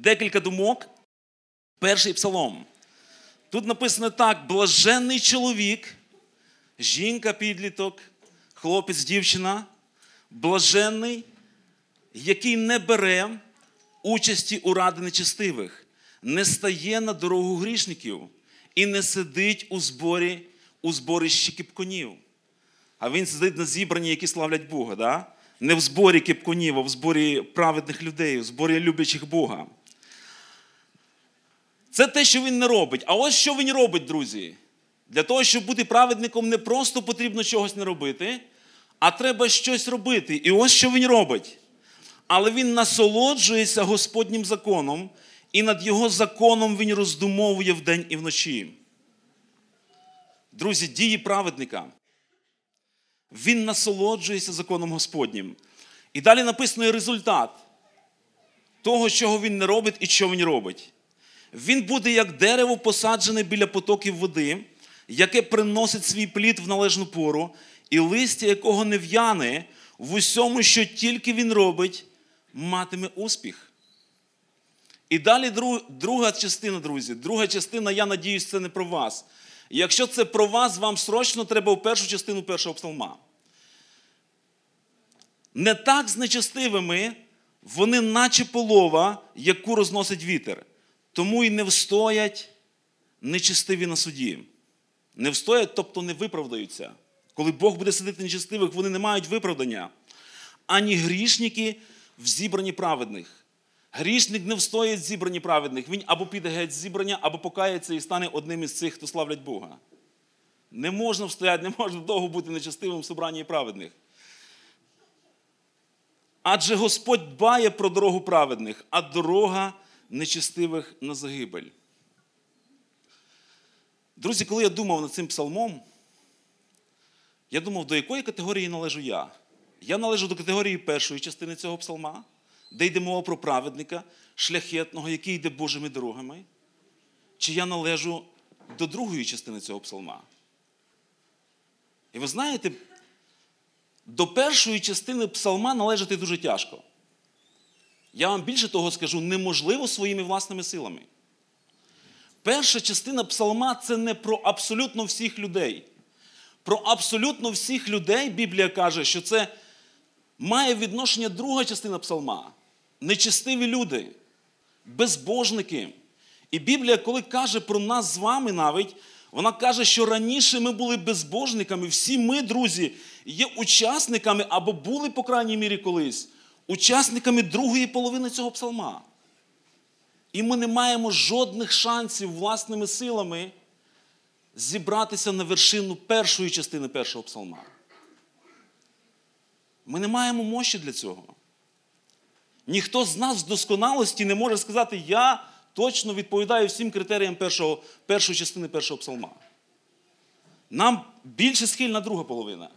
декілька думок. Перший псалом. Тут написано так: блаженний чоловік, жінка, підліток, хлопець, дівчина, блаженний, який не бере участі у ради нечестивих, не стає на дорогу грішників і не сидить у зборі у зборищі кіпконів. А він сидить на зібранні, які славлять Бога. Да? Не в зборі кіпконів, а в зборі праведних людей, в зборі люблячих Бога. Це те, що він не робить. А ось що він робить, друзі. Для того, щоб бути праведником, не просто потрібно чогось не робити, а треба щось робити. І ось що він робить. Але він насолоджується Господнім законом, і над його законом він роздумовує вдень і вночі. Друзі, дії праведника. Він насолоджується законом Господнім. І далі написано результат того, чого він не робить і що він робить. Він буде як дерево, посаджене біля потоків води, яке приносить свій плід в належну пору, і листя якого не в'яне в усьому, що тільки він робить, матиме успіх. І далі друга частина, друзі. Друга частина, я надіюсь, це не про вас. Якщо це про вас, вам срочно треба в першу частину першого псалма. Не так з нечестивими, вони наче полова, яку розносить вітер. Тому і не встоять нечестиві на суді. Не встоять, тобто не виправдаються. Коли Бог буде сидити нечестивих, вони не мають виправдання. Ані грішники в зібранні праведних. Грішник не встоїть в зібранні праведних. Він або піде геть зібрання, або покається і стане одним із цих, хто славлять Бога. Не можна встояти, не можна довго бути нечестивим в собранні праведних. Адже Господь дбає про дорогу праведних, а дорога нечестивих на загибель. Друзі, коли я думав над цим псалмом, я думав, до якої категорії належу я? Я належу до категорії першої частини цього псалма, де йде мова про праведника, шляхетного, який йде Божими дорогами. Чи я належу до другої частини цього псалма? І ви знаєте, до першої частини псалма належати дуже тяжко. Я вам більше того скажу, неможливо своїми власними силами. Перша частина псалма це не про абсолютно всіх людей. Про абсолютно всіх людей Біблія каже, що це має відношення друга частина псалма. Нечестиві люди, безбожники. І Біблія, коли каже про нас з вами навіть, вона каже, що раніше ми були безбожниками. Всі ми, друзі, є учасниками або були, по крайній мірі, колись, учасниками другої половини цього псалма. І ми не маємо жодних шансів власними силами зібратися на вершину першої частини першого псалма. Ми не маємо мощі для цього. Ніхто з нас з досконалості не може сказати, я точно відповідаю всім критеріям першого, першої частини першого псалма. Нам більше схильна друга половина.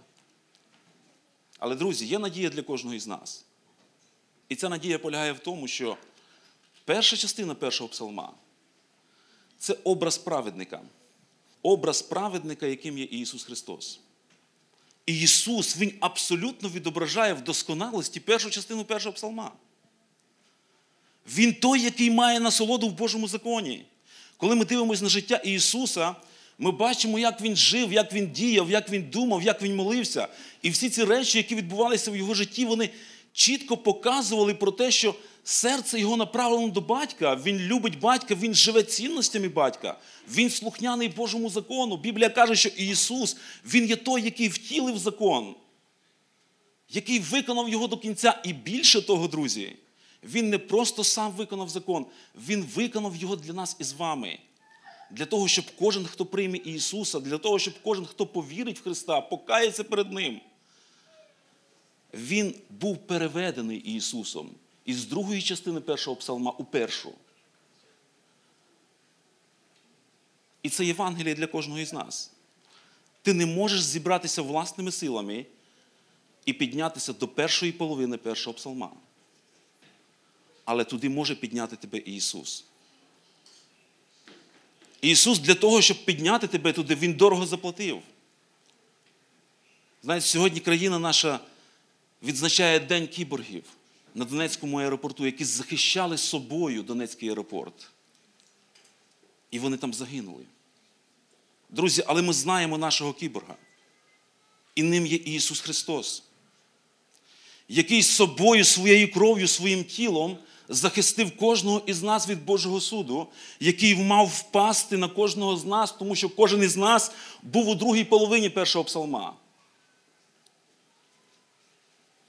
Але, друзі, є надія для кожного із нас. І ця надія полягає в тому, що перша частина першого псалма це образ праведника. Образ праведника, яким є Ісус Христос. І Ісус, Він абсолютно відображає в досконалості першу частину першого псалма. Він той, який має насолоду в Божому законі. Коли ми дивимося на життя Ісуса, ми бачимо, як Він жив, як Він діяв, як Він думав, як Він молився. І всі ці речі, які відбувалися в його житті, вони чітко показували про те, що серце його направлено до батька. Він любить батька, він живе цінностями батька, він слухняний Божому закону. Біблія каже, що Ісус, Він є той, який втілив закон, який виконав його до кінця. І більше того, друзі, Він не просто сам виконав закон, Він виконав його для нас і з вами. Для того, щоб кожен, хто прийме Ісуса, для того, щоб кожен, хто повірить в Христа, покається перед Ним. Він був переведений Ісусом із другої частини першого псалма у першу. І це Євангеліє для кожного із нас. Ти не можеш зібратися власними силами і піднятися до першої половини першого псалма. Але туди може підняти тебе Ісус. Ісус для того, щоб підняти тебе туди, Він дорого заплатив. Знаєте, сьогодні країна наша відзначає День кіборгів. на Донецькому аеропорту, які захищали собою Донецький аеропорт. І вони там загинули. Друзі, але ми знаємо нашого кіборга. І ним є Ісус Христос, який собою, своєю кров'ю, своїм тілом захистив кожного із нас від Божого суду, який мав впасти на кожного з нас, тому що кожен із нас був у другій половині першого псалма.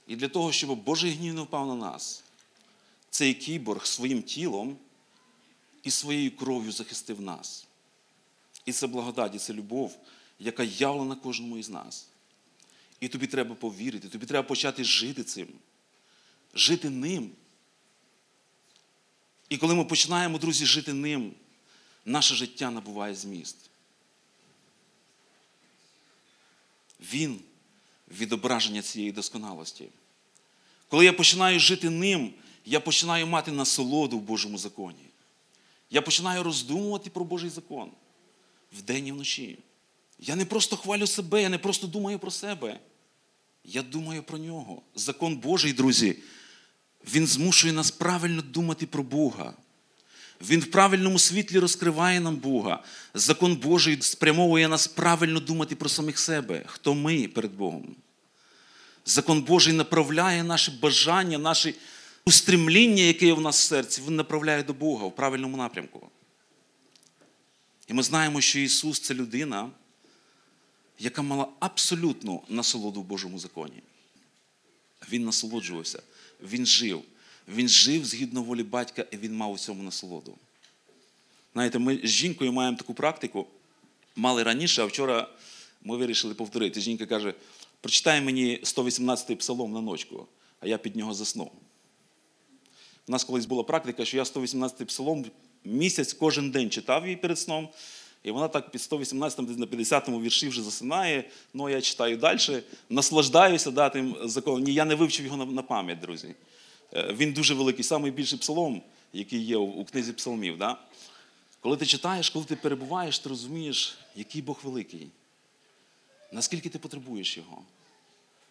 І для того, щоб Божий гнів не впав на нас, цей кіборг своїм тілом і своєю кров'ю захистив нас. І це благодать, і це любов, яка явлена кожному із нас. І тобі треба повірити, тобі треба почати жити цим, жити ним. І коли ми починаємо, друзі, жити ним, наше життя набуває зміст. Він відображення цієї досконалості. Коли я починаю жити ним, я починаю мати насолоду в Божому законі. Я починаю роздумувати про Божий закон вдень і вночі. Я не просто хвалю себе, я не просто думаю про себе. Я думаю про нього. Закон Божий, друзі, він змушує нас правильно думати про Бога. Він в правильному світлі розкриває нам Бога. Закон Божий спрямовує нас правильно думати про самих себе, хто ми перед Богом. Закон Божий направляє наші бажання, наші устремління, яке є в нас в серці, він направляє до Бога в правильному напрямку. І ми знаємо, що Ісус це людина, яка мала абсолютну насолоду в Божому законі. Він насолоджувався, він жив. Він жив згідно волі батька, і він мав у цьому насолоду. Знаєте, ми з жінкою маємо таку практику, мали раніше, а вчора ми вирішили повторити. Жінка каже: прочитай мені 118-й псалом на ночку, а я під нього заснув. У нас колись була практика, що я 118-й псалом місяць кожен день читав її перед сном. І вона так під 118 десь на 50-му вірші вже засинає. Ну, я читаю далі, наслаждаюся да, тим законом. Ні, я не вивчив його на, на пам'ять, друзі. Е, Він дуже великий, найбільший псалом, який є у, книзі псалмів. Да? Коли ти читаєш, коли ти перебуваєш, ти розумієш, який Бог великий. Наскільки ти потребуєш Його.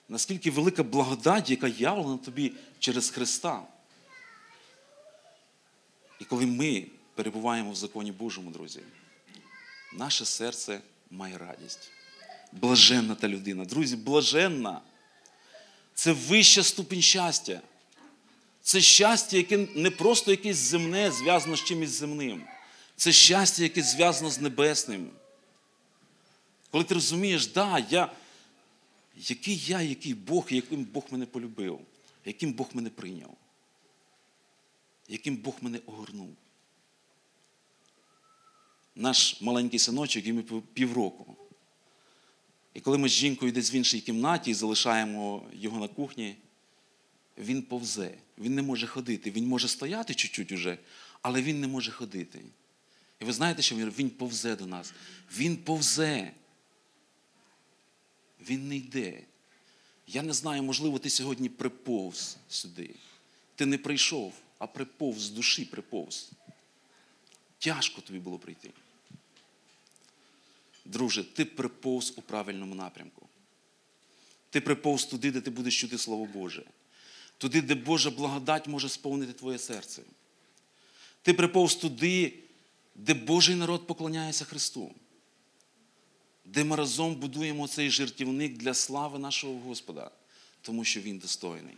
Наскільки велика благодать, яка явлена тобі через Христа. І коли ми перебуваємо в законі Божому, друзі, наше серце має радість. Блаженна та людина. Друзі, блаженна. Це вища ступінь щастя. Це щастя, яке не просто якесь земне, зв'язано з чимось земним. Це щастя, яке зв'язано з небесним. Коли ти розумієш, да, я, який я, який Бог, яким Бог мене полюбив, яким Бог мене прийняв, яким Бог мене огорнув. Наш маленький синочок, йому півроку. І коли ми з жінкою десь в іншій кімнаті і залишаємо його на кухні, він повзе, він не може ходити. Він може стояти чуть-чуть уже, але він не може ходити. І ви знаєте, що він Він повзе до нас. Він повзе. Він не йде. Я не знаю, можливо, ти сьогодні приповз сюди. Ти не прийшов, а приповз з душі приповз. Тяжко тобі було прийти. Друже, ти приповз у правильному напрямку. Ти приповз туди, де ти будеш чути Слово Боже. Туди, де Божа благодать може сповнити твоє серце. Ти приповз туди, де Божий народ поклоняється Христу. Де ми разом будуємо цей жертівник для слави нашого Господа, тому що Він достойний.